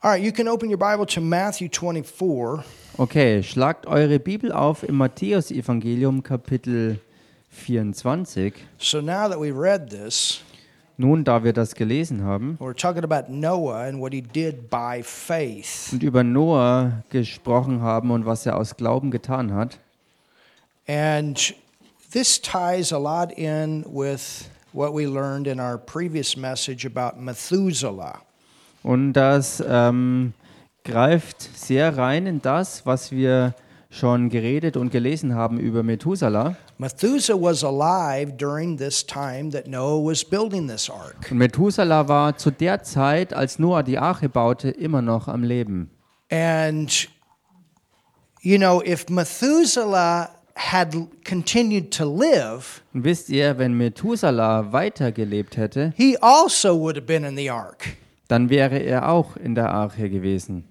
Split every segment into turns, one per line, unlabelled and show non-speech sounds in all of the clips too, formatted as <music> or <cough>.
All right, you can open your Bible to Matthew 24.
Okay, schlagt eure Bibel auf im Matthäus-Evangelium Kapitel 24.
So now that we've read this,
Nun, da wir das gelesen haben
we're talking about Noah and what he did by faith.
und über Noah gesprochen haben und was er aus Glauben getan hat,
And this ties a lot in with what we learned in our previous message about Methuselah.
Und das ähm, greift sehr rein in das, was wir schon geredet und gelesen haben über Methuselah.
Methuselah was alive during this time that Noah was building this ark.
Und Methuselah war zu der Zeit, als Noah die Arche baute, immer noch am Leben.
And, you know, if Methuselah had continued to live,
Und wisst ihr, wenn Methuselah weitergelebt hätte,
he also would have been in the ark.
Dann wäre er auch in der Arche gewesen.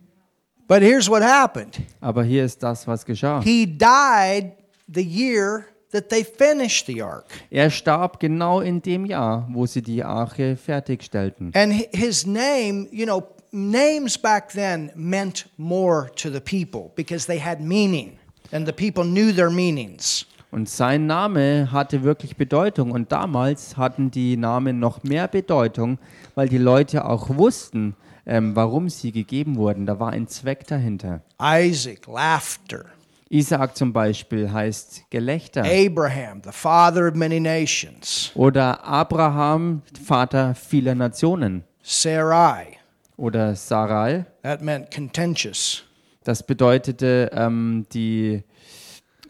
But here's what happened
Aber hier ist das, was geschah.
he died the year that they finished the ark.
Er starb genau in dem Jahr, wo sie die Arche fertigstellten.
And hi- his name, you know, names back then meant more to the people because they had meaning and the people knew their meanings.
Und sein Name hatte wirklich Bedeutung. Und damals hatten die Namen noch mehr Bedeutung, weil die Leute auch wussten, ähm, warum sie gegeben wurden. Da war ein Zweck dahinter.
Isaac, laughter.
Isaak zum Beispiel heißt Gelächter.
Abraham, the father of many nations.
Oder Abraham, Vater vieler Nationen.
Sarai,
Oder Sarai,
that meant contentious.
das bedeutete ähm, die,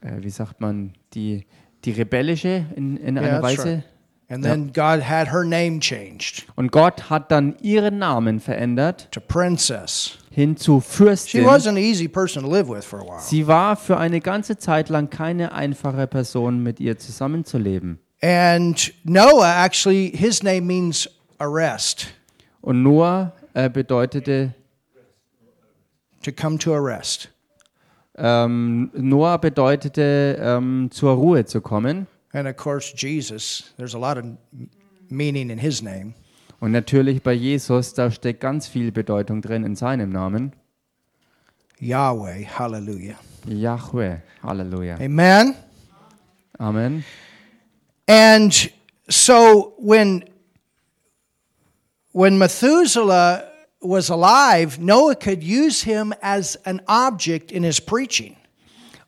äh, wie sagt man, die, die rebellische in, in einer
Yeah, that's
Weise.
right. And then God had her name changed
Und Gott hat dann ihren Namen verändert
to princess.
hin zu
She
Fürstin.
wasn't an easy person to live with for a while.
Sie war für eine ganze Zeit lang keine einfache Person, mit ihr zusammenzuleben.
And Noah, actually, his name means arrest,
Und Noah äh, bedeutete,
to come to arrest.
Ähm, Noah bedeutete, ähm, zur Ruhe zu kommen.
And of course, Jesus, there's a lot of meaning in his name.
Und natürlich bei Jesus, da steckt ganz viel Bedeutung drin in seinem Namen.
Yahweh, hallelujah.
Yahweh. Halleluja.
Amen.
Amen.
And so when when Methuselah was alive, Noah could use him as an object in his preaching.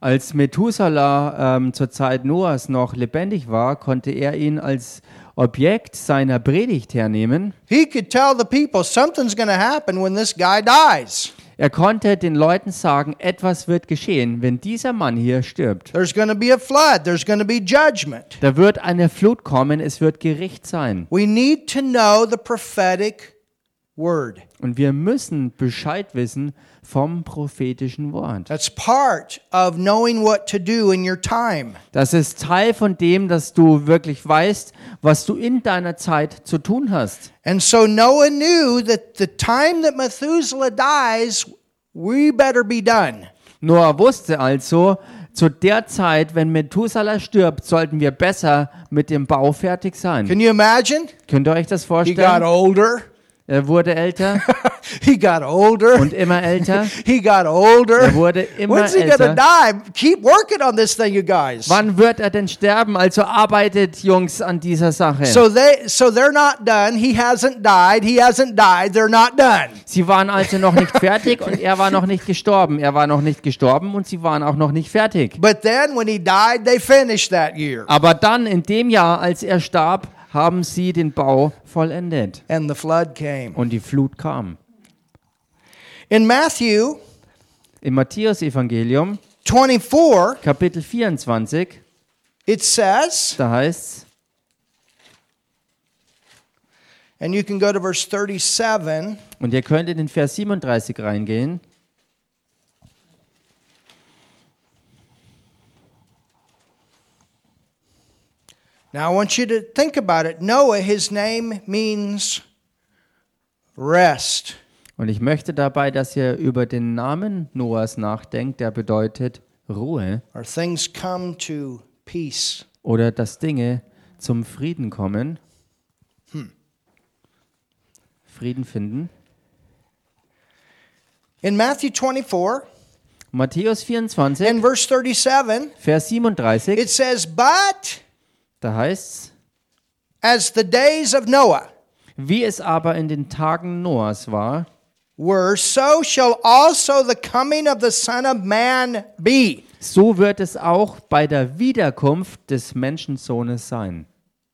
Als Methuselah ähm, zur Zeit Noahs noch lebendig war, konnte er ihn als Objekt seiner Predigt hernehmen.
He could tell the people something's going to happen when this guy dies.
Er konnte den Leuten sagen, etwas wird geschehen, wenn dieser Mann hier stirbt.
There's going to be a flood, there's going to be judgment.
Da wird eine Flut kommen, es wird Gericht sein.
We need to know the prophetic word.
Und wir müssen Bescheid wissen vom prophetischen Wort.
That's part of knowing what to do in your time.
Das ist Teil von dem, dass du wirklich weißt, was du in deiner Zeit zu tun hast.
And so Noah knew that the time that Methuselah dies, we better be done.
Noah wusste also, zu der Zeit, wenn Methuselah stirbt, sollten wir besser mit dem Bau fertig sein.
Can you imagine?
Könnt ihr euch das
He got
vorstellen?
older.
Er wurde älter <laughs>
he got older.
und immer älter. <laughs>
he got older.
Er wurde immer
When's he
älter.
gonna die? Keep working on this thing, you guys.
Wann wird er denn sterben? Also arbeitet, Jungs, an dieser Sache.
So they so they're not done. He hasn't died. He hasn't died. They're not done.
Sie waren also noch nicht fertig und er war noch nicht gestorben. Er war noch nicht gestorben und sie waren auch noch nicht fertig.
But then when he died, they finished that year.
Aber dann in dem Jahr, als er starb, haben sie den Bau vollendet.
And the flood came.
Und die Flut kam.
In Matthew
Im Matthäus-Evangelium,
24,
Kapitel 24,
it says,
da heißt
and you can go to verse 37.
und ihr könnt in den Vers 37 reingehen.
Now I want you to think about it. Noah, his name means rest.
Und ich möchte dabei, dass ihr über den Namen Noahs nachdenkt, der bedeutet Ruhe
or things come to peace.
oder dass Dinge zum Frieden kommen. Frieden finden.
In Matthew 24
Matthäus 24,
in verse 37,
Vers 37,
it says, But
da heißt's,
as the days of Noah
wie es aber in den Tagen Noahs war,
were, so shall also the coming of the Son of Man be.
so wird es auch bei der Wiederkunft des Menschensohnes sein.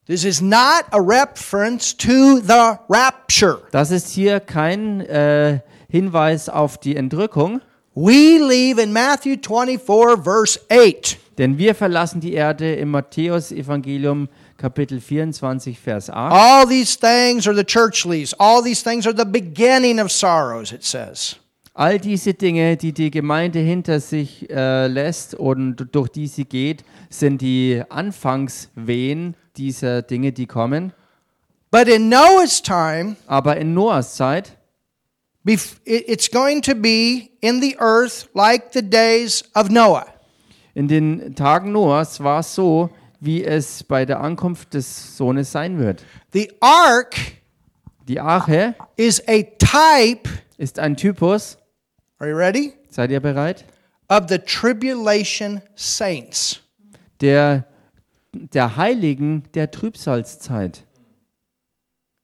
This is not a reference to the rapture.
Das ist hier kein äh, Hinweis auf die Entrückung,
We leave in Matthew 24, verse 8.
denn wir verlassen die Erde im Matthäus-Evangelium Kapitel 24, Vers 8.
All these things are the church leaves. All these things are the beginning of sorrows, it says.
All diese Dinge, die die Gemeinde hinter sich äh, lässt und durch die sie geht, sind die Anfangswehen dieser Dinge, die kommen.
But in Noah's time,
Aber in Noahs Zeit
it's going to be in the earth like the days of Noah.
In den Tagen Noahs war es so, wie es bei der Ankunft des Sohnes sein wird.
The ark
Die Arche
is a type,
ist ein Typus,
are you ready?
seid ihr bereit?
Of the tribulation saints.
Der, der Heiligen der Trübsalzeit.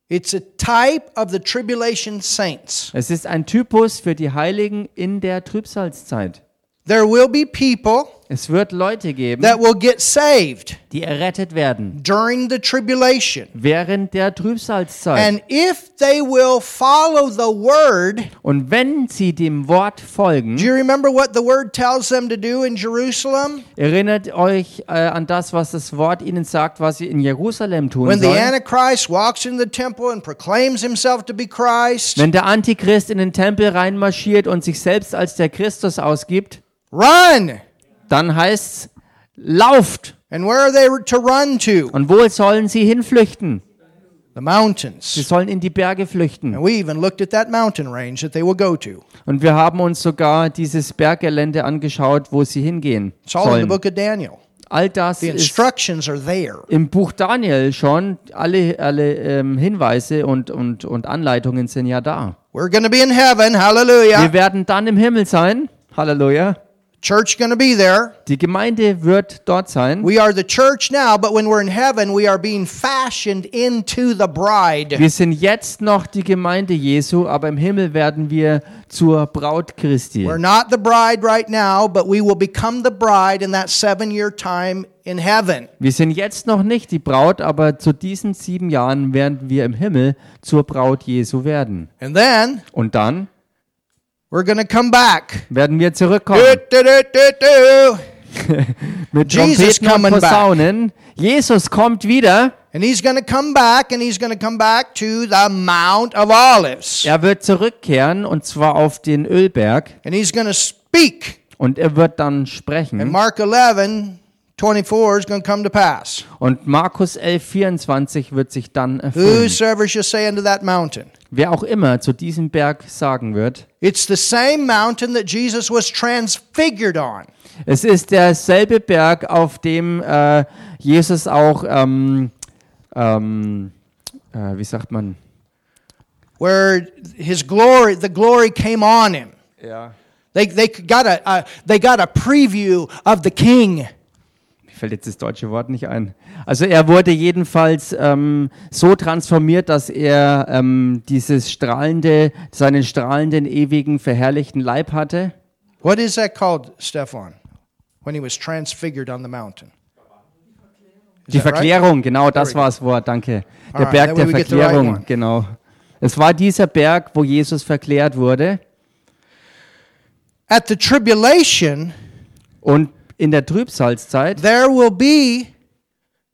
It's a type of the tribulation saints.
Es ist ein Typus für die Heiligen in der Trübsalzeit.
There will be people
Es wird Leute geben,
that will get saved
die errettet werden
during the tribulation.
während der Trübsalzeit.
And if they will follow the word,
Und wenn sie dem Wort folgen,
do you remember what the word tells them to do in Jerusalem?
erinnert euch äh, an das, was das Wort ihnen sagt, was sie in Jerusalem tun
When the
sollen.
Antichrist walks in the temple and proclaims himself to be Christ,
Wenn der Antichrist in den Tempel reinmarschiert und sich selbst als der Christus ausgibt,
run!
Dann heißt's, lauft.
And where are they to run to?
Und wo sollen sie hinflüchten?
The
Sie
mountains.
sollen in die Berge flüchten.
And we even looked at that mountain range that they will go to.
Und wir haben uns sogar dieses Berggelände angeschaut, wo sie hingehen
It's all in the book of Daniel.
All das
The
ist
instructions are there.
im Buch Daniel schon. Alle, alle ähm, Hinweise und, und, und Anleitungen sind ja da.
We're be in heaven. Hallelujah.
Wir werden dann im Himmel sein. Halleluja.
Church going to be there.
Die Gemeinde wird dort sein.
We are the church now, but when we're in heaven, we are being fashioned into the bride.
Wir sind jetzt noch die Gemeinde Jesu, aber im Himmel werden wir zur Braut Christi.
We're not the bride right now, but we will become the bride in that seven year time in heaven.
Wir sind jetzt noch nicht die Braut, aber zu diesen sieben Jahren werden wir im Himmel zur Braut Jesu werden.
And then
Und dann
we're to come back.
werden wir zurückkommen
do, do, do.
mit
Jesus
Trompeten und
back.
Posaunen. Jesus kommt wieder.
And he's going to come back, and he's going to come back to the Mount of Olives.
Er wird zurückkehren und zwar auf den Ölberg
And he's going to speak.
und er wird dann sprechen.
Mark 11, 24 is going to come to pass.
Und Markus 11, 24 wird sich dann erfüllen.
Whosoever shall say unto that mountain,
Wer auch immer zu diesem Berg sagen wird,
It's the same mountain that Jesus was transfigured on.
es ist derselbe Berg, auf dem äh, Jesus auch, ähm, ähm, äh, wie sagt man,
where his glory, the glory came on him.
ja.
They, they got a, a they got a preview of the king.
Fällt jetzt das deutsche Wort nicht ein. Also er wurde jedenfalls ähm, so transformiert, dass er ähm, dieses strahlende, seinen strahlenden, ewigen, verherrlichten Leib hatte.
What is that called, Stefan? When he was transfigured on the mountain. Is
Die
that right?
Verklärung, genau, das war das Wort, danke. Der
Alright,
Berg der
right
Verklärung,
one.
genau. Es war dieser Berg, wo Jesus verklärt wurde.
At the tribulation,
Und in der Trübsalzeit
there will be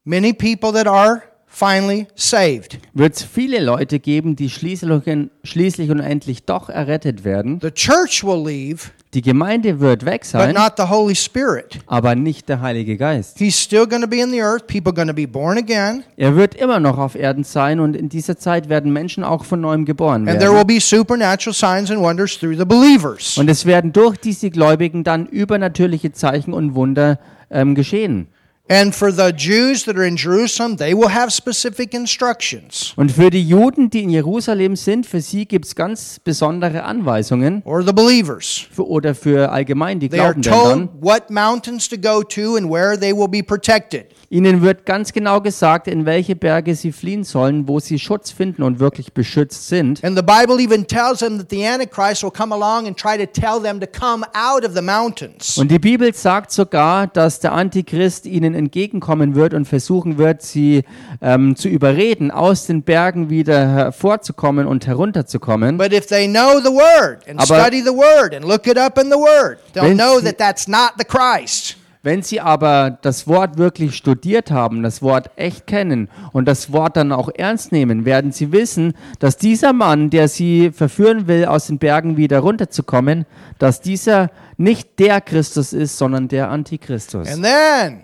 many people that are finally saved.
wird es viele Leute geben, die schließlich, und- schließlich und endlich doch errettet werden.
The church will leave,
Die Gemeinde wird weg
but
sein,
not the Holy Spirit.
aber nicht der Heilige Geist.
He's still going to be in the earth. People are going to be born again.
Er wird immer noch auf Erden sein und in dieser Zeit werden Menschen auch von neuem geboren
And there will
werden.
be supernatural signs and wonders through the believers.
Und es werden durch diese Gläubigen dann übernatürliche Zeichen und Wunder ähm, geschehen.
And for the Jews that are in Jerusalem, they will have specific instructions.
Und für die Juden, die in Jerusalem sind, für sie gibt es ganz besondere Anweisungen
Or the believers.
für, oder für allgemein die
They are
Glaubenden
told what mountains to go to and where they will be protected.
Ihnen wird ganz genau gesagt, in welche Berge sie fliehen sollen, wo sie Schutz finden und wirklich beschützt sind.
And the Bible even tells them that the Antichrist will come along and try to tell them to come out of the mountains.
Und die Bibel sagt sogar, dass der Antichrist ihnen entgegenkommen wird und versuchen wird, sie ähm, zu überreden, aus den Bergen wieder hervorzukommen und herunterzukommen.
But if they know the Word and
Aber-
study the Word and look it up in the Word, they'll
Wenn
know
sie-
that that's not the Christ.
Wenn sie aber das Wort wirklich studiert haben, das Wort echt kennen und das Wort dann auch ernst nehmen, werden sie wissen, dass dieser Mann, der sie verführen will, aus den Bergen wieder runterzukommen, dass dieser nicht der Christus ist, sondern der Antichristus.
And then,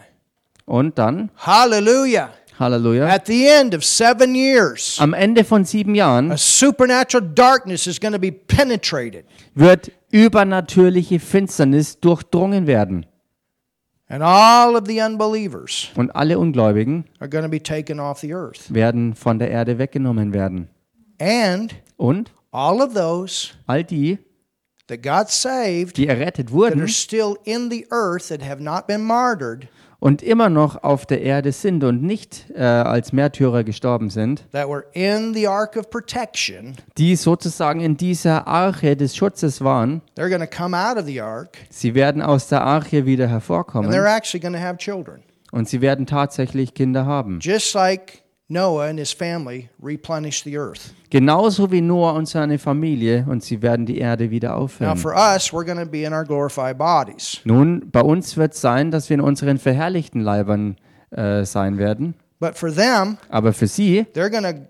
Und dann,
hallelujah,
Halleluja,
at the end of seven years,
am Ende von sieben Jahren
a supernatural darkness is going to be penetrated.
wird übernatürliche Finsternis durchdrungen werden.
And all of the unbelievers
Und alle Ungläubigen
are going to be taken off the earth.
werden von der Erde weggenommen werden.
And
Und
all of those
all die,
that got saved,
die errettet
that
wurden
are still in the earth, that have not been martyred,
und immer noch auf der Erde sind und nicht äh, als Märtyrer gestorben sind,
that were in the ark of protection,
die sozusagen in dieser Arche des Schutzes waren,
they're going to come out of the ark.
Sie werden aus der Arche wieder
and
hervorkommen
they're actually going to have children.
und sie werden tatsächlich Kinder haben.
Just like Noah and his family replenished the earth.
Genauso wie Noah und seine Familie und sie werden die Erde wieder
Now,
auffüllen.
for us, we're going to be in our glorified bodies.
Nun, bei uns wird es sein, dass wir in unseren verherrlichten Leibern äh, sein werden,
But for them,
aber für sie,
they're going to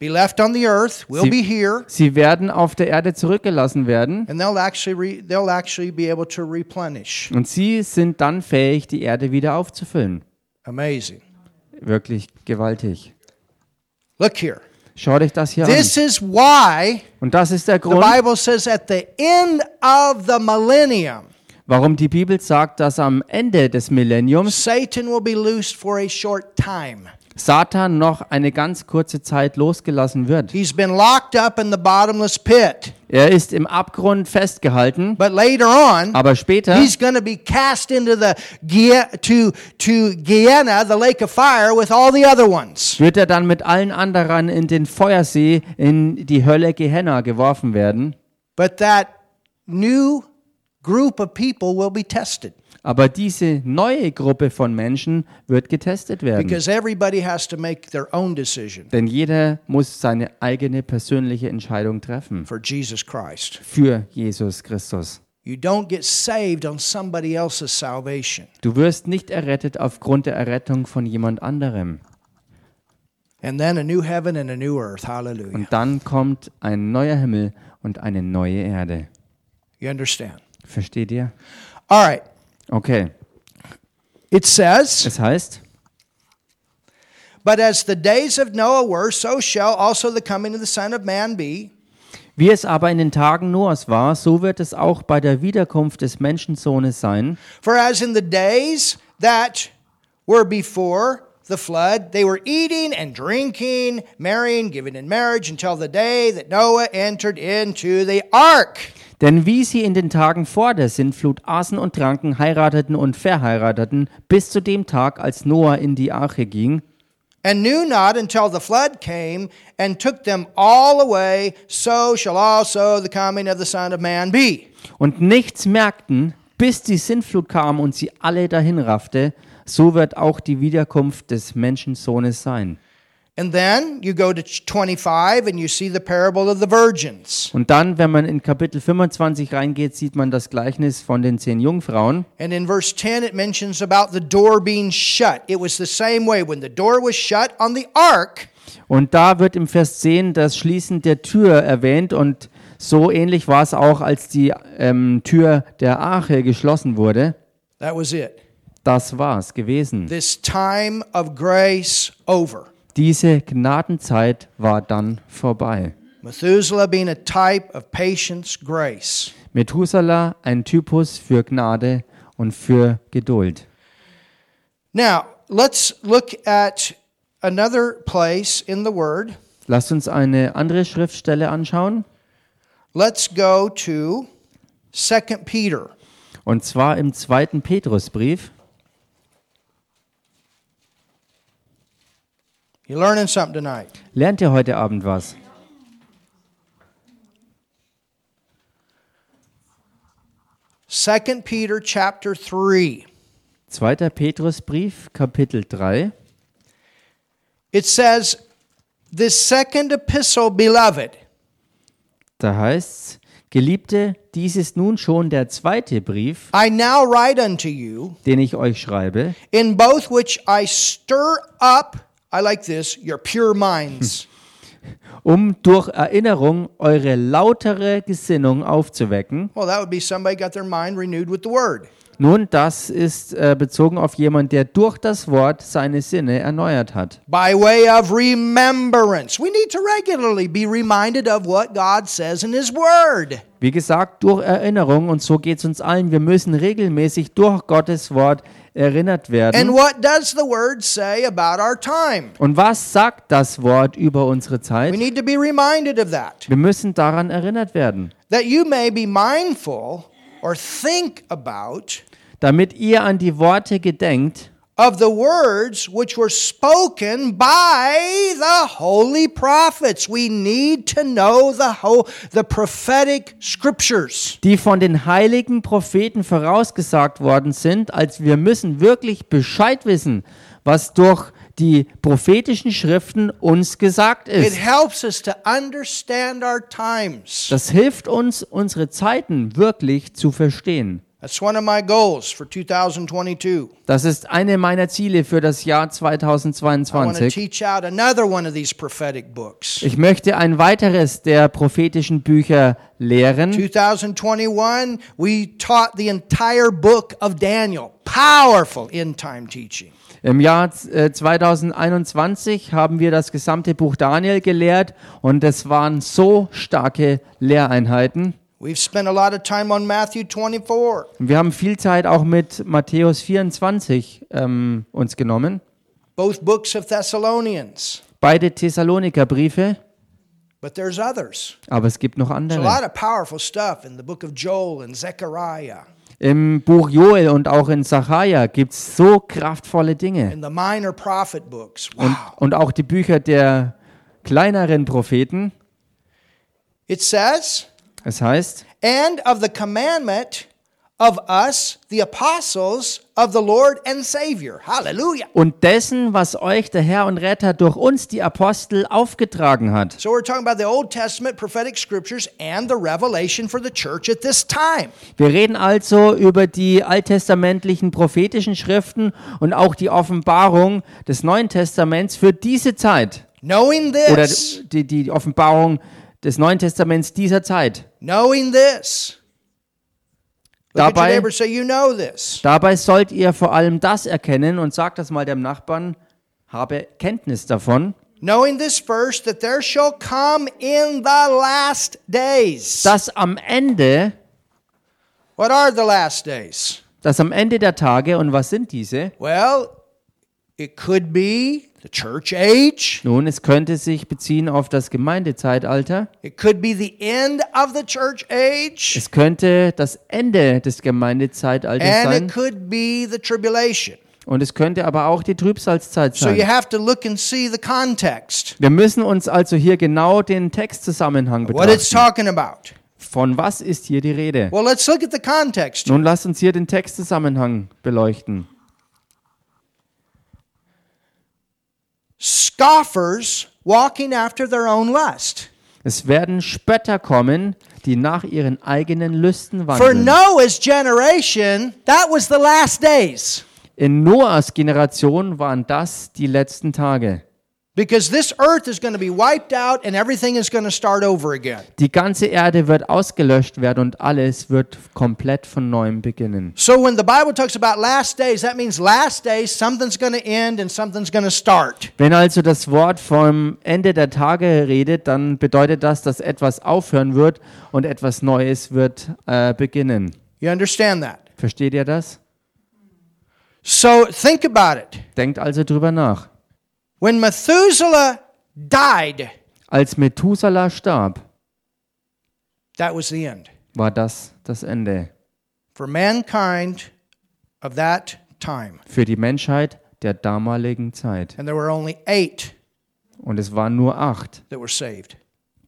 be left on the earth. We'll
Sie-
be here,
sie werden auf der Erde zurückgelassen werden
and they'll actually re- they'll actually be able to replenish.
und sie sind dann fähig, die Erde wieder aufzufüllen.
Amazing.
Wirklich gewaltig.
Look here.
Schau dich das hier an.
This is why
Und das ist der
the
Grund,
Bible says at the end of the millennium,
warum die Bibel sagt, dass am Ende des Millenniums
Satan will be loosed for a short time.
Satan noch eine ganz kurze Zeit losgelassen wird.
He's been locked up in the bottomless pit.
Er ist im Abgrund festgehalten,
But later on,
aber später
he's going to be cast into the to to Gehenna, the lake of fire, with all the other ones.
wird er dann mit allen anderen in den Feuersee, in die Hölle Gehenna geworfen werden.
But that new group of people will be tested
Aber diese neue Gruppe von Menschen wird getestet werden.
because everybody has to make their own decision
Denn jeder muss seine eigene persönliche Entscheidung treffen
for Jesus Christ.
für Jesus Christus.
You don't get saved on somebody else's salvation.
Du wirst nicht errettet aufgrund der Errettung von jemand anderem.
And then a new heaven and a new earth. Hallelujah.
Und dann kommt ein neuer Himmel und eine neue Erde.
You understand?
Versteht ihr?
All right.
Okay.
It says,
Es heißt,
But as the days of Noah were, so shall also the coming of the Son of Man be.
wie es aber in den Tagen Noahs war, so wird es auch bei der Wiederkunft des Menschensohnes sein.
For as in the days that were before the flood, they were eating and drinking, marrying, giving in marriage until the day that Noah entered into the ark.
Denn wie sie in den Tagen vor der Sintflut aßen und tranken, heirateten und verheirateten, bis zu dem Tag, als Noah in die Arche ging,
And knew not until the flood came and took them all away, so shall also the coming of the Son of Man be.
und nichts merkten, bis die Sintflut kam und sie alle dahin raffte, so wird auch die Wiederkunft des Menschensohnes sein.
And then you go to 25 and you see the parable of the virgins.
Und dann, wenn man in Kapitel 25 reingeht, sieht man das Gleichnis von den zehn Jungfrauen.
And in verse 10, it mentions about the door being shut. It was the same way when the door was shut on the ark,
Und da wird im Vers 10 das Schließen der Tür erwähnt und so ähnlich war es auch, als die ähm, Tür der Arche geschlossen wurde.
that was it.
Das war's gewesen.
This time of grace over.
Diese Gnadenzeit war dann vorbei.
Methuselah being a type of patience, grace.
Methuselah ein Typus für Gnade und für Geduld.
Now, let's look at another place in the Word.
Lasst uns eine andere Schriftstelle anschauen.
Let's go to 2 Peter.
Und zwar im zweiten Petrusbrief.
You learning something tonight?
Lernt ihr heute Abend was?
Second Peter chapter 3.
Zweiter Petrusbrief, Kapitel 3.
It says, This second epistle, beloved,
Da heißt's, Geliebte, dies ist nun schon der zweite Brief,
I now write unto you,
den ich euch schreibe,
in both which I stir up, I like this, your pure minds.
um durch Erinnerung eure lautere Gesinnung aufzuwecken.
well, that would be somebody got their mind renewed with the word.
Nun, das ist äh, bezogen auf jemand, der durch das Wort seine Sinne erneuert hat.
By way of remembrance. We need to regularly be reminded of what God says in His Word.
Wie gesagt, durch Erinnerung, und so geht es uns allen, wir müssen regelmäßig durch Gottes Wort erinnert
And
werden.
what does the Word say about our time?
Und was sagt das Wort über unsere
We
Zeit?
need to be reminded of that.
Wir müssen daran erinnert werden,
That you may be mindful or think about
damit ihr an die Worte gedenkt,
of the words which were spoken by the holy prophets. We need to know the whole the prophetic scriptures.
die von den heiligen Propheten vorausgesagt worden sind, als wir müssen wirklich Bescheid wissen, was durch die prophetischen Schriften uns gesagt
It
ist.
helps us to understand our times.
Das hilft uns, unsere Zeiten wirklich zu verstehen.
That's one of my goals for 2022.
Das ist eine meiner Ziele für das Jahr
I want to
2022.
teach out another one of these prophetic books.
Ich möchte ein weiteres der prophetischen Bücher lehren.
2021, we taught the entire book of Daniel. Powerful end time teaching.
Im Jahr äh, 2021 haben wir das gesamte Buch Daniel gelehrt und es waren so starke Lehreinheiten.
We've spent a lot of time on Matthew 24.
Und Wir haben viel Zeit auch mit Matthäus 24 ähm, uns genommen.
both books of Thessalonians,
Beide Thessaloniker-Briefe,
but there's others.
aber es gibt noch
There's a
andere.
lot of powerful stuff in the book of Joel and Zechariah,
Im Buch Joel und auch in Sacharja gibt es so kraftvolle Dinge.
in the minor prophet books. Wow.
Und, und auch die Bücher der kleineren Propheten.
It says,
Es heißt,
and of the commandment of us, the apostles of the Lord and Savior. Hallelujah.
und dessen, was euch der Herr und Retter durch uns, die Apostel, aufgetragen hat.
So we're talking about the Old Testament prophetic scriptures and the revelation for the church at this time.
Wir reden also über die alttestamentlichen prophetischen Schriften und auch die Offenbarung des Neuen Testaments für diese Zeit.
Knowing
Oder
this,
die, die Offenbarung des Neuen Testaments dieser Zeit.
Knowing this.
Dabei-
neighbor, say, you know this.
Dabei sollt ihr vor allem das erkennen und sagt das mal dem Nachbarn, habe Kenntnis davon,
Knowing this first, that there shall come in the last days.
dass am Ende,
What are the last days?
dass am Ende der Tage, und was sind diese?
Well, it could be the church age.
Nun, es könnte sich beziehen auf das Gemeindezeitalter.
It could be the end of the church age.
Es könnte das Ende des Gemeindezeitalters
And
sein.
it could be the tribulation.
Und es könnte aber auch die Trübsalzeit
So you
sein.
have to look and see the context.
Wir müssen uns also hier genau den Textzusammenhang
What it's
betrachten.
talking about.
Von was ist hier die Rede?
Well, let's look at the context.
Nun lasst uns hier den Textzusammenhang beleuchten.
Scoffers walking after their own lust.
Es werden Spötter kommen, die nach ihren eigenen Lüsten
For
wandeln.
Noah's generation, that was the last days.
In Noahs Generation waren das die letzten Tage.
Because this earth is going to be wiped out and everything is going to start over again.
Die ganze Erde wird ausgelöscht werden und alles wird komplett von neuem beginnen.
So when the Bible talks about last days, that means last days, something's going to end and something's going to start.
Wenn also das Wort vom Ende der Tage redet, dann bedeutet das, dass etwas aufhören wird und etwas Neues wird äh, beginnen.
You understand that?
Versteht ihr das?
So think about it.
Denkt also drüber nach.
When Methuselah died,
Als Methuselah starb,
that was the end
war das das Ende
for mankind of that time.
für die Menschheit der damaligen Zeit.
And there were only eight
Und es waren nur acht,
that were saved.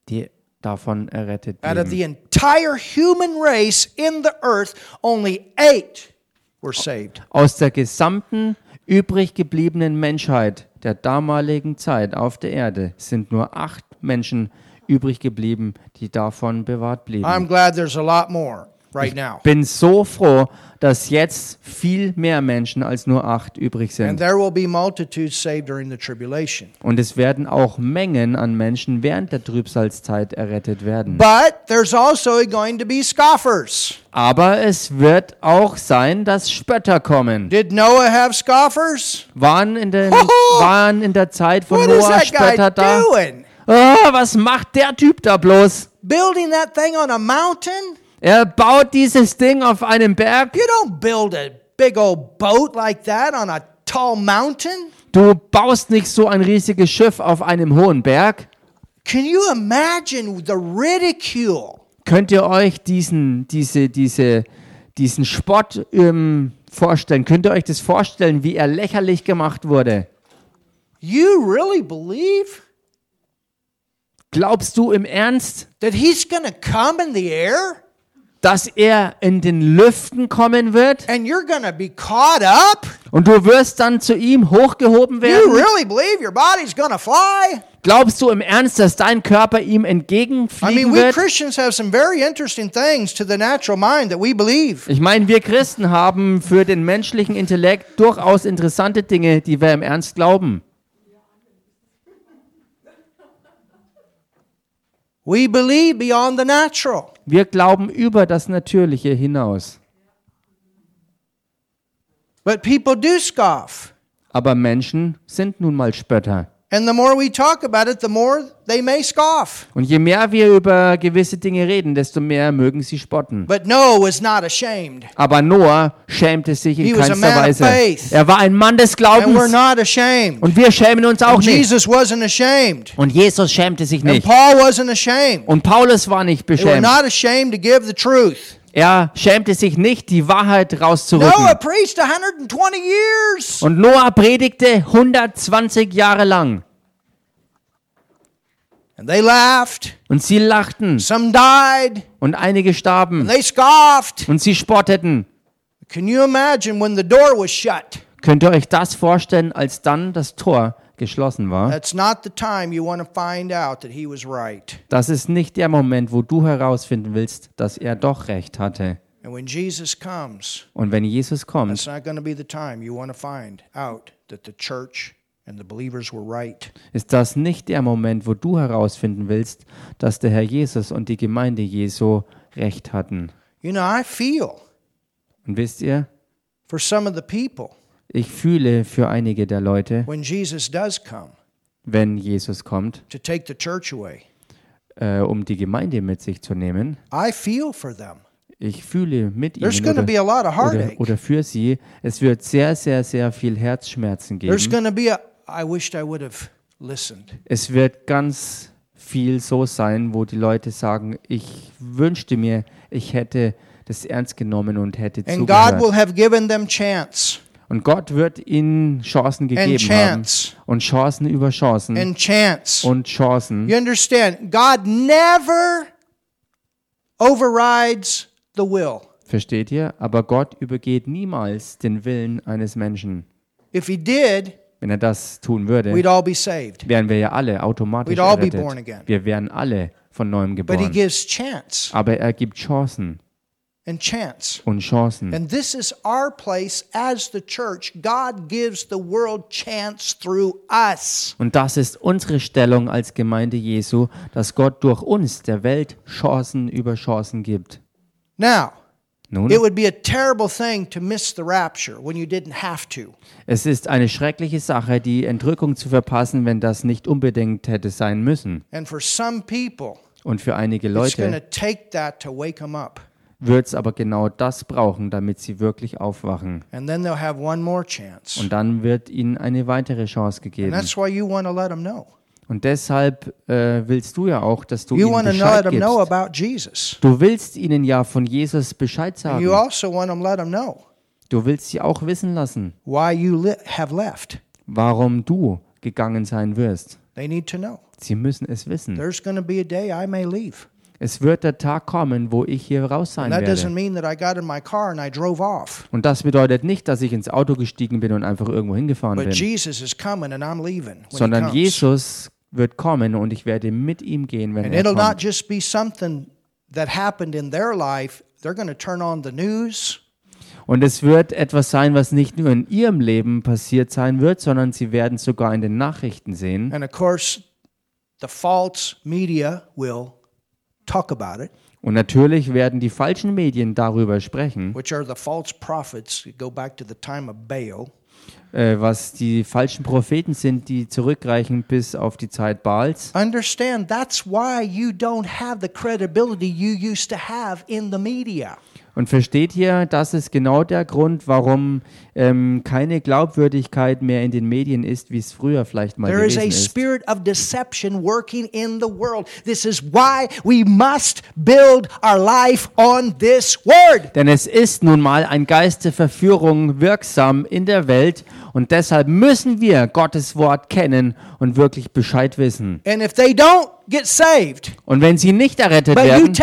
die davon errettet
Out of the entire human race in the earth, only eight were saved.
Aus der gesamten übrig gebliebenen Menschheit der damaligen Zeit auf der Erde sind nur acht Menschen übrig geblieben, die davon bewahrt blieben.
Right now.
bin so froh, dass jetzt viel mehr Menschen als nur acht übrig
And
sind.
there will be multitudes saved during the tribulation.
Und es werden auch Mengen an Menschen während der Trübsalzeit errettet werden.
But there's also going to be scoffers.
Aber es wird auch sein, dass Spötter kommen.
Did Noah have scoffers?
Waren in, den, waren in der Zeit von
What
Noah Spötter da? Oh, was macht der Typ da bloß?
Building that thing on a mountain?
Er baut dieses Ding auf einem Berg.
You don't build a big old boat like that on a tall mountain.
Du baust nicht so ein riesiges Schiff auf einem hohen Berg.
Can you imagine the ridicule?
Könnt ihr euch diesen, diese, diese, diesen Spott ähm, vorstellen? Könnt ihr euch das vorstellen, wie er lächerlich gemacht wurde?
You really believe
Glaubst du im Ernst,
that he's to come in the air
dass er in den Lüften kommen wird
and you're to be caught up?
und du wirst dann zu ihm hochgehoben
You
werden?
really believe your body's to fly?
Glaubst du im Ernst, dass dein Körper ihm entgegenfliegen wird? Ich meine, wir Christen haben für den menschlichen Intellekt durchaus interessante Dinge, die wir im Ernst glauben.
We believe beyond the natural.
Wir glauben über das Natürliche hinaus.
But people do scoff.
Aber Menschen sind nun mal Spötter.
And the more we talk about it, the more they may scoff.
Und je mehr wir über gewisse Dinge reden, desto mehr mögen sie spotten.
But Noah was not ashamed.
Aber Noah schämte sich in keinster Weise.
faith.
Er war ein Mann des Glaubens.
not ashamed.
Und wir schämen uns auch nicht.
Jesus wasn't ashamed.
Und Jesus schämte sich
And
nicht.
Paul wasn't ashamed.
Und Paulus war nicht beschämt. Er schämte sich nicht, die Wahrheit
Noah
rauszurücken.
preached 120 years.
Und Noah predigte 120 Jahre lang.
And they laughed.
Und sie lachten.
Some died.
Und einige starben.
And they scoffed.
Und sie spotteten.
Can you imagine when the door was shut?
Könnt ihr euch das vorstellen, als dann das Tor geschlossen war?
That's not the time you want to find out that he was right.
Das ist nicht der Moment, wo du herausfinden willst, dass er doch recht hatte.
And when Jesus comes,
Und wenn Jesus kommt,
not going to be the time you want to find out that the church and the believers were right.
ist das nicht der Moment, wo du herausfinden willst, dass der Herr Jesus und die Gemeinde Jesu recht hatten.
You know, I feel
Und wisst ihr,
for some of the people
ich fühle für einige der Leute, wenn Jesus kommt, äh, um die Gemeinde mit sich zu nehmen, ich fühle mit ihnen oder, oder, oder für sie. Es wird sehr, sehr, sehr viel Herzschmerzen geben. Es wird ganz viel so sein, wo die Leute sagen, ich wünschte mir, ich hätte das ernst genommen und hätte zugehört. Und Gott wird ihnen Chancen
and
gegeben haben. Und Chancen über Chancen. Und Chancen.
You understand? God never overrides the will.
Versteht ihr? Aber Gott übergeht niemals den Willen eines Menschen.
If He did,
Wenn er das tun würde,
we'd all be saved.
wären wir ja alle automatisch
We'd all be
errettet.
born again.
Wir wären alle von neuem
But He
geboren.
gives chance
Aber er gibt Chancen
and chance.
und Chancen.
And this is our place as the church. God gives the world chance through us.
Und das ist unsere Stellung als Gemeinde Jesu, dass Gott durch uns der Welt Chancen über Chancen gibt.
Now,
Nun,
it would be a terrible thing to miss the rapture when you didn't have to.
es ist eine schreckliche Sache, die Entrückung zu verpassen, wenn das nicht unbedingt hätte sein müssen.
And for some people,
Und für einige Leute wird es aber genau das brauchen, damit sie wirklich aufwachen.
And then they'll have one more chance.
Und dann wird ihnen eine weitere Chance
And
gegeben.
that's why you want to let them know.
Und deshalb äh, willst du ja auch, dass du
You
ihnen Bescheid
them know
gibst.
about Jesus.
Du willst ihnen ja von Jesus Bescheid sagen.
also
Du willst sie auch wissen lassen,
why you li- have left.
warum du gegangen sein wirst.
They need to know.
Sie müssen es wissen.
There's going to be a day I may leave.
Es wird der Tag kommen, wo ich hier raus sein
And that doesn't
werde.
mean that I got in my car and I drove off.
Und das bedeutet nicht, dass ich ins Auto gestiegen bin und einfach irgendwo hingefahren bin,
Jesus is coming and I'm leaving. When he
sondern. Jesus wird kommen und ich werde mit ihm gehen, wenn
And
er
it'll not
kommt.
just be something that happened in their life. They're going to turn on the news.
Und es wird etwas sein, was nicht nur in ihrem Leben passiert sein wird, sondern sie werden sogar in den Nachrichten sehen.
And of course, the false media will talk about it,
Und natürlich werden die falschen Medien darüber sprechen,
which are the false prophets. Go back to the time of Baal.
äh, was die falschen Propheten sind, die zurückreichen bis auf die Zeit Baals.
Understand that's why you don't have the credibility you used to have in the media.
Und versteht ihr, das ist genau der Grund, warum ähm, keine Glaubwürdigkeit mehr in den Medien ist, wie es früher vielleicht mal
There is
gewesen
a
ist.
spirit of deception working in the world. This is why we must build our life on this word.
Denn es ist nun mal ein Geist der Verführung wirksam in der Welt und deshalb müssen wir Gottes Wort kennen und wirklich Bescheid wissen.
And if they don't get saved,
Und wenn sie nicht errettet werden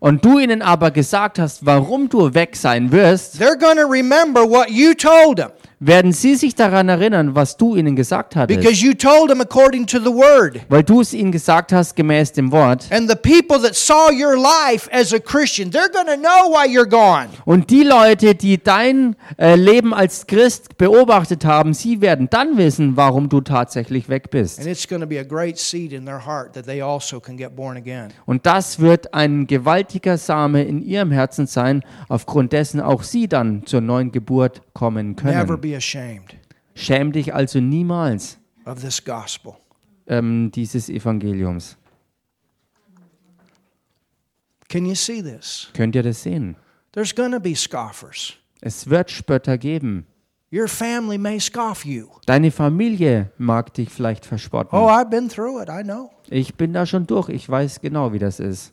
und du ihnen aber gesagt hast, warum du weg sein wirst,
they're going to remember what you told them
werden sie sich daran erinnern, was du ihnen gesagt hattest.
because you told them according to the word.
Weil du es ihnen gesagt hast gemäß dem Wort.
And the people that saw your life as a Christian, they're going to know why you're gone.
Und die Leute, die dein äh, Leben als Christ beobachtet haben, sie werden dann wissen, warum du tatsächlich weg bist.
And it's going to be a great seed in their heart that they also can get born again.
Und das wird ein gewaltiger Same in ihrem Herzen sein, aufgrund dessen auch sie dann zur neuen Geburt kommen
Never
können.
be ashamed
Schäm dich also niemals ähm, dieses Evangeliums.
Can you see this?
Könnt ihr das sehen?
There's going to be scoffers.
Es wird Spötter geben.
Your family may scoff you.
Deine Familie mag dich vielleicht verspotten.
Oh, I've been through it. I know.
Ich bin da schon durch. Ich weiß genau, wie das ist.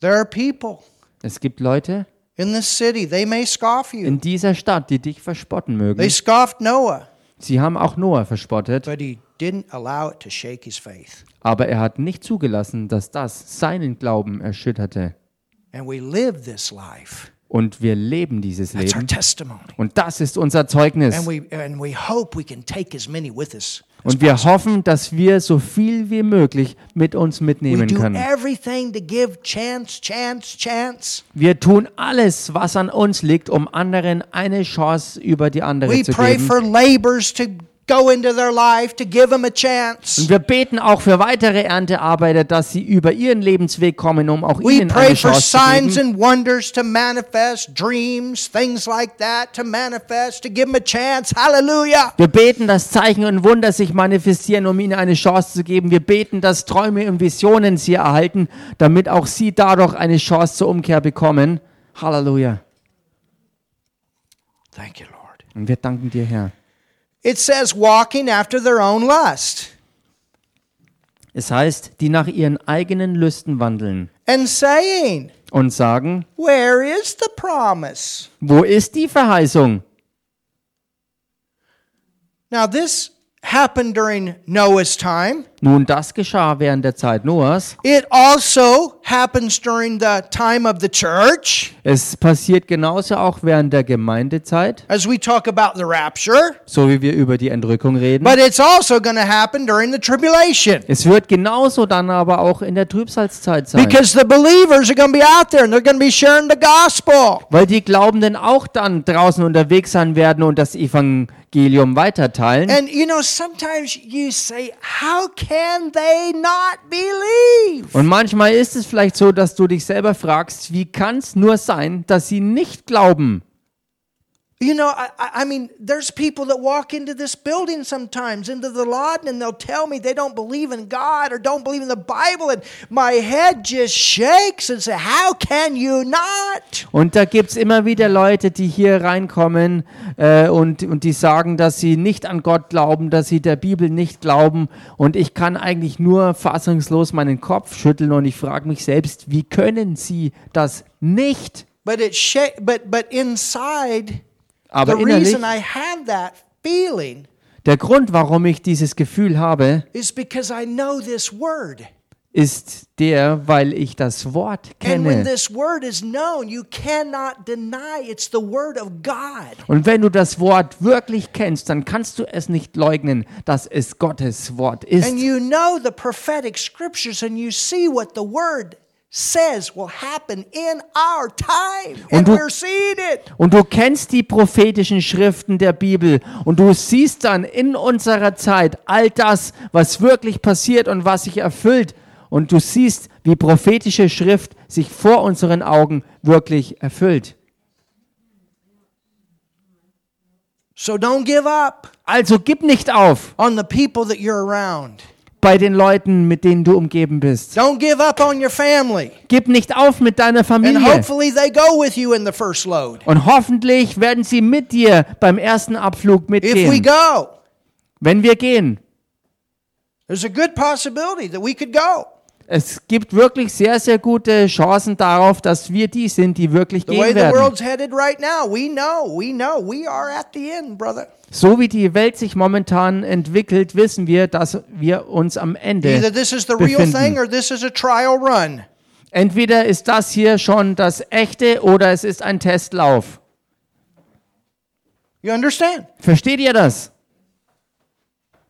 There are people
Es gibt Leute
in this city, they may scoff you.
in dieser Stadt, die dich verspotten
They
mögen.
scoffed Noah,
Sie haben auch Noah verspottet,
but he didn't allow it to shake his faith.
aber er hat nicht zugelassen, dass das seinen Glauben erschütterte.
And we live this life.
Und wir leben dieses Leben. Und das ist unser Zeugnis. Und wir hoffen, dass wir so viel wie möglich mit uns mitnehmen können.
everything to give chance, chance, chance.
Wir tun alles, was an uns liegt, um anderen eine Chance über die andere zu geben.
For go into their life to give them a chance.
Und wir beten auch für weitere Erntearbeiter, dass sie über ihren Lebensweg kommen, um auch
We
ihnen
pray
eine
for
Chance zu
signs
geben.
and wonders to manifest, dreams, things like that to manifest, to give them a chance. Hallelujah.
Wir beten, dass Zeichen und Wunder sich manifestieren, um ihnen eine Chance zu geben. Wir beten, dass Träume und Visionen sie erhalten, damit auch sie dadurch eine Chance zur Umkehr bekommen. Halleluja.
Thank you, Lord.
Und wir danken dir, Herr.
It says walking after their own lust
Es heißt, die nach ihren eigenen Lüsten wandeln
and saying,
und sagen,
Where is the promise?
wo ist die Verheißung?
Now, this happened during Noah's time.
Nun, das geschah während der Zeit Noahs.
It also happens during the time of the church
Es passiert genauso auch während der Gemeindezeit,
as we talk about the rapture,
so wie wir über die Entrückung reden.
but it's also going to happen during the tribulation
Es wird genauso dann aber auch in der Trübsalzeit sein.
because the believers are going to be out there and they're going to be sharing the gospel.
Weil die Glaubenden auch dann draußen unterwegs sein werden und das Evangelium weiterteilen.
And you know, sometimes you say, How can they not believe?
Und manchmal ist es vielleicht so, dass du dich selber fragst, wie kann es nur sein, dass sie nicht glauben?
You know, I, I- mean, there's people that walk into this building sometimes, into the Laden, and they'll tell me they don't believe in God or don't believe in the Bible, and my head just shakes and say, How can you not?
Und da gibt's immer wieder Leute, die hier reinkommen äh, und, und die sagen, dass sie nicht an Gott glauben, dass sie der Bibel nicht glauben. Und ich kann eigentlich nur fassungslos meinen Kopf schütteln und ich frage mich selbst, wie können sie das nicht?
But it but but inside,
Aber
the
innerlich,
reason I have that feeling
der Grund, warum ich dieses Gefühl habe,
is because I know this word.
ist der, weil ich das Wort
And when
kenne.
this word is known, you cannot deny it's the word of God.
Und wenn du das Wort wirklich kennst, dann kannst du es nicht leugnen, dass es Gottes Wort ist.
And you know the prophetic scriptures and you see what the word says will happen in our time. And
du-
we're seeing it.
Und du kennst die prophetischen Schriften der Bibel und du siehst dann in unserer Zeit all das, was wirklich passiert und was sich erfüllt. Und du siehst, wie prophetische Schrift sich vor unseren Augen wirklich erfüllt.
So don't give up
Also gib nicht auf
on the people that you're around.
Bei den Leuten, mit denen du umgeben bist.
Don't give up on your family.
Gib nicht auf mit deiner
And
Familie.
hopefully they go with you in the first load.
Und hoffentlich werden sie mit dir beim ersten Abflug
If we
mitgehen.
go,
Wenn wir gehen.
there's a good possibility that we could go.
Es gibt wirklich sehr, sehr gute Chancen darauf, dass wir die sind, die wirklich gehen werden. So wie die Welt sich momentan entwickelt, wissen wir, dass wir uns am Ende
Either this is the real
befinden.
thing or this is a trial run.
Entweder ist das hier schon das echte oder es ist ein Testlauf.
You understand?
Versteht ihr das?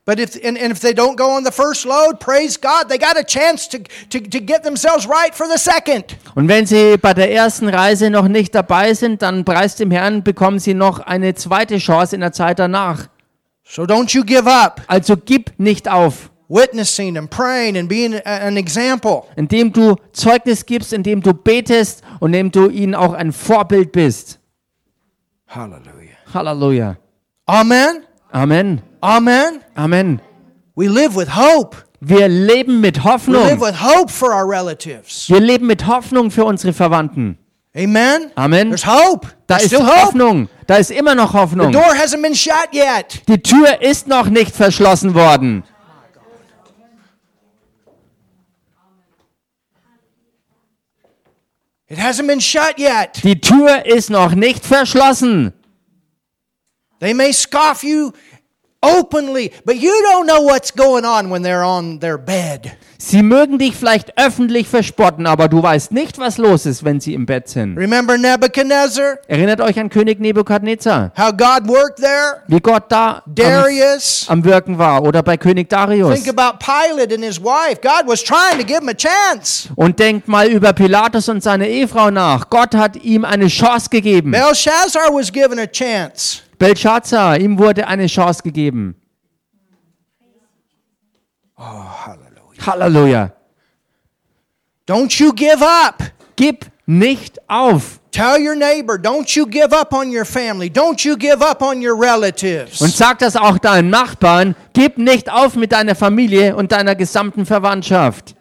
But if and, and if they don't go on the first load, praise God, they got a chance to, to, to get themselves right for the second.
Und wenn sie bei der ersten Reise noch nicht dabei sind, dann preist dem Herrn, bekommen sie noch eine zweite Chance in der Zeit danach.
So don't you give up
Also gib nicht auf,
witnessing and praying and being an example.
indem du Zeugnis gibst, indem du betest und indem du ihnen auch ein Vorbild bist.
Hallelujah.
Halleluja.
Amen.
Amen.
Amen.
Amen.
We live with hope.
Wir leben mit
We live
Hoffnung.
with hope for our relatives.
Wir leben mit Hoffnung für unsere Verwandten.
Amen.
Amen.
There's hope.
Da
There's
ist. Hoffnung. Da ist immer noch
The
Hoffnung.
door hasn't been shut yet.
Die Tür ist noch nicht verschlossen worden.
It hasn't been shut yet.
Die Tür ist noch nicht verschlossen.
They may scoff you openly, but you don't know what's going on when they're on their bed.
Sie mögen dich vielleicht öffentlich verspotten, aber du weißt nicht, was los ist, wenn sie im Bett sind.
Remember Nebuchadnezzar?
Erinnert euch an König Nebukadnezar,
How God worked there?
wie Gott da am,
Darius?
am Wirken war oder bei König Darius.
Think about Pilate and his wife. God was trying to give him a chance.
Und denkt mal über Pilatus und seine Ehefrau nach. Gott hat ihm eine Chance gegeben.
Belshazzar was given a chance.
Belshazzar, ihm wurde eine Chance gegeben.
Oh, hallelujah.
Halleluja.
Don't you give up.
Gib nicht auf.
Tell your neighbor, don't you give up on your family. Don't you give up on your relatives.
Und sag das auch deinen Nachbarn. Gib nicht auf mit deiner Familie und deiner gesamten Verwandtschaft.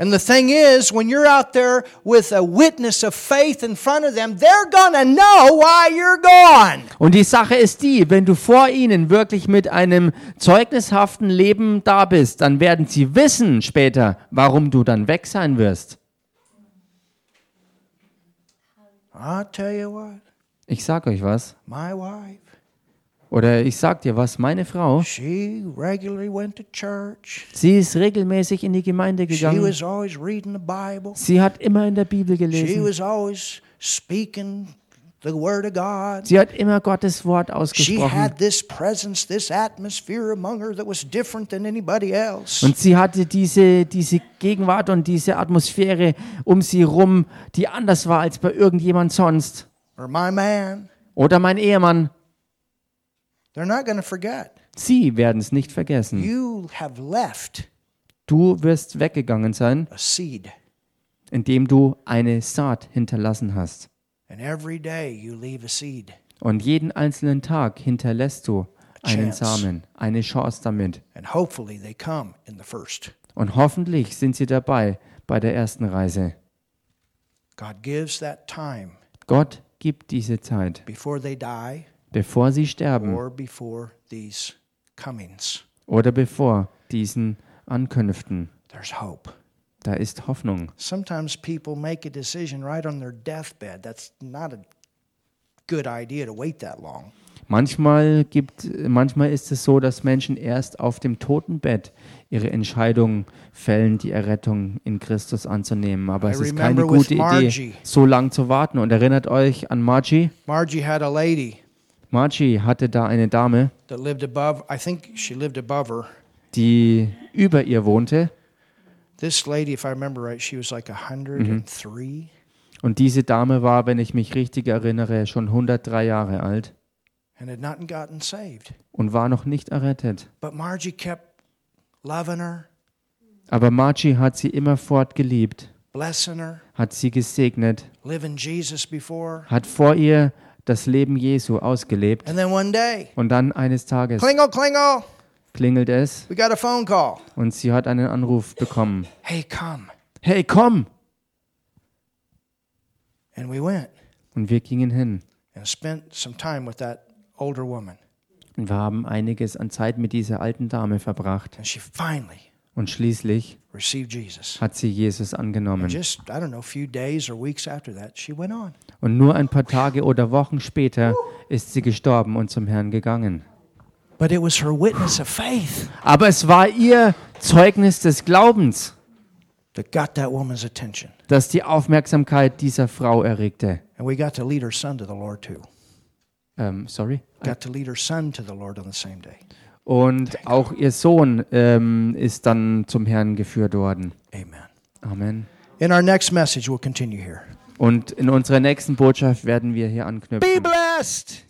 And the thing is, when you're out there with a witness of faith in front of them, they're to know why you're gone.
Und die Sache ist die, wenn du vor ihnen wirklich mit einem zeugnishaften Leben da bist, dann werden sie wissen später, warum du dann weg sein wirst.
I'll tell you what,
Ich sag euch was.
my wife,
Oder ich sag dir was, meine Frau,
she regularly went to church.
sie ist regelmäßig in die Gemeinde
She
gegangen.
was always reading the Bible.
Sie hat immer in der Bibel
She
gelesen.
was always speaking the word of God.
Sie hat immer Gottes Wort
She
ausgesprochen.
had this presence, this atmosphere among her that was different than anybody else.
Und sie hatte diese, diese Gegenwart und diese Atmosphäre um sie rum, die anders war als bei irgendjemand sonst.
Or my man.
Oder mein Ehemann.
They're not going to forget.
Sie werden es nicht vergessen.
You have left
Du wirst weggegangen sein,
a seed.
indem du eine Saat hinterlassen hast.
And every day you leave a seed.
Und jeden einzelnen Tag hinterlässt du einen. Samen, eine Chance damit.
And hopefully they come in the first.
Und hoffentlich sind sie dabei bei der ersten Reise.
God gives that time
Gott gibt diese Zeit,
before they die
bevor sie sterben oder bevor diesen Ankünften. Da ist Hoffnung.
Sometimes people make a decision right on their deathbed. That's not a good idea to wait that long.
Manchmal, gibt, manchmal ist es so, dass Menschen erst auf dem Totenbett ihre Entscheidung fällen, die Errettung in Christus anzunehmen. Aber es ist keine gute. Idee, so lang zu warten. Und erinnert euch an Margie?
Margie had a lady
Margie hatte da eine Dame, die über ihr wohnte.
This lady, if I remember right, she was like 103.
Und diese Dame war, wenn ich mich richtig erinnere, schon 103 Jahre alt und war noch nicht errettet.
But Margie kept loving her,
Aber Margie hat sie immerfort geliebt, hat sie gesegnet,
living Jesus before.
hat vor ihr das Leben Jesu ausgelebt.
And then one day,
Und dann eines Tages
klingle, klingle,
klingelt es
we got a phone call.
und sie hat einen Anruf bekommen.
Hey, come.
Hey, komm!
And we went
Und wir gingen hin.
and spent some time with that older woman.
Und wir haben einiges an Zeit mit dieser alten Dame verbracht.
And she finally
Und schließlich hat sie Jesus angenommen. Und nur ein paar Tage oder Wochen später ist sie gestorben und zum Herrn gegangen. Aber es war ihr Zeugnis des Glaubens, das die Aufmerksamkeit dieser Frau erregte.
And we got to lead her son to the Lord too.
Ähm, sorry?
Got to lead her son to the Lord on the same day.
Und auch ihr Sohn ähm, ist dann zum Herrn geführt worden.
Amen.
Amen.
In our next message, we'll continue here.
Und in unserer nächsten Botschaft werden wir hier
Be
anknüpfen.
blessed.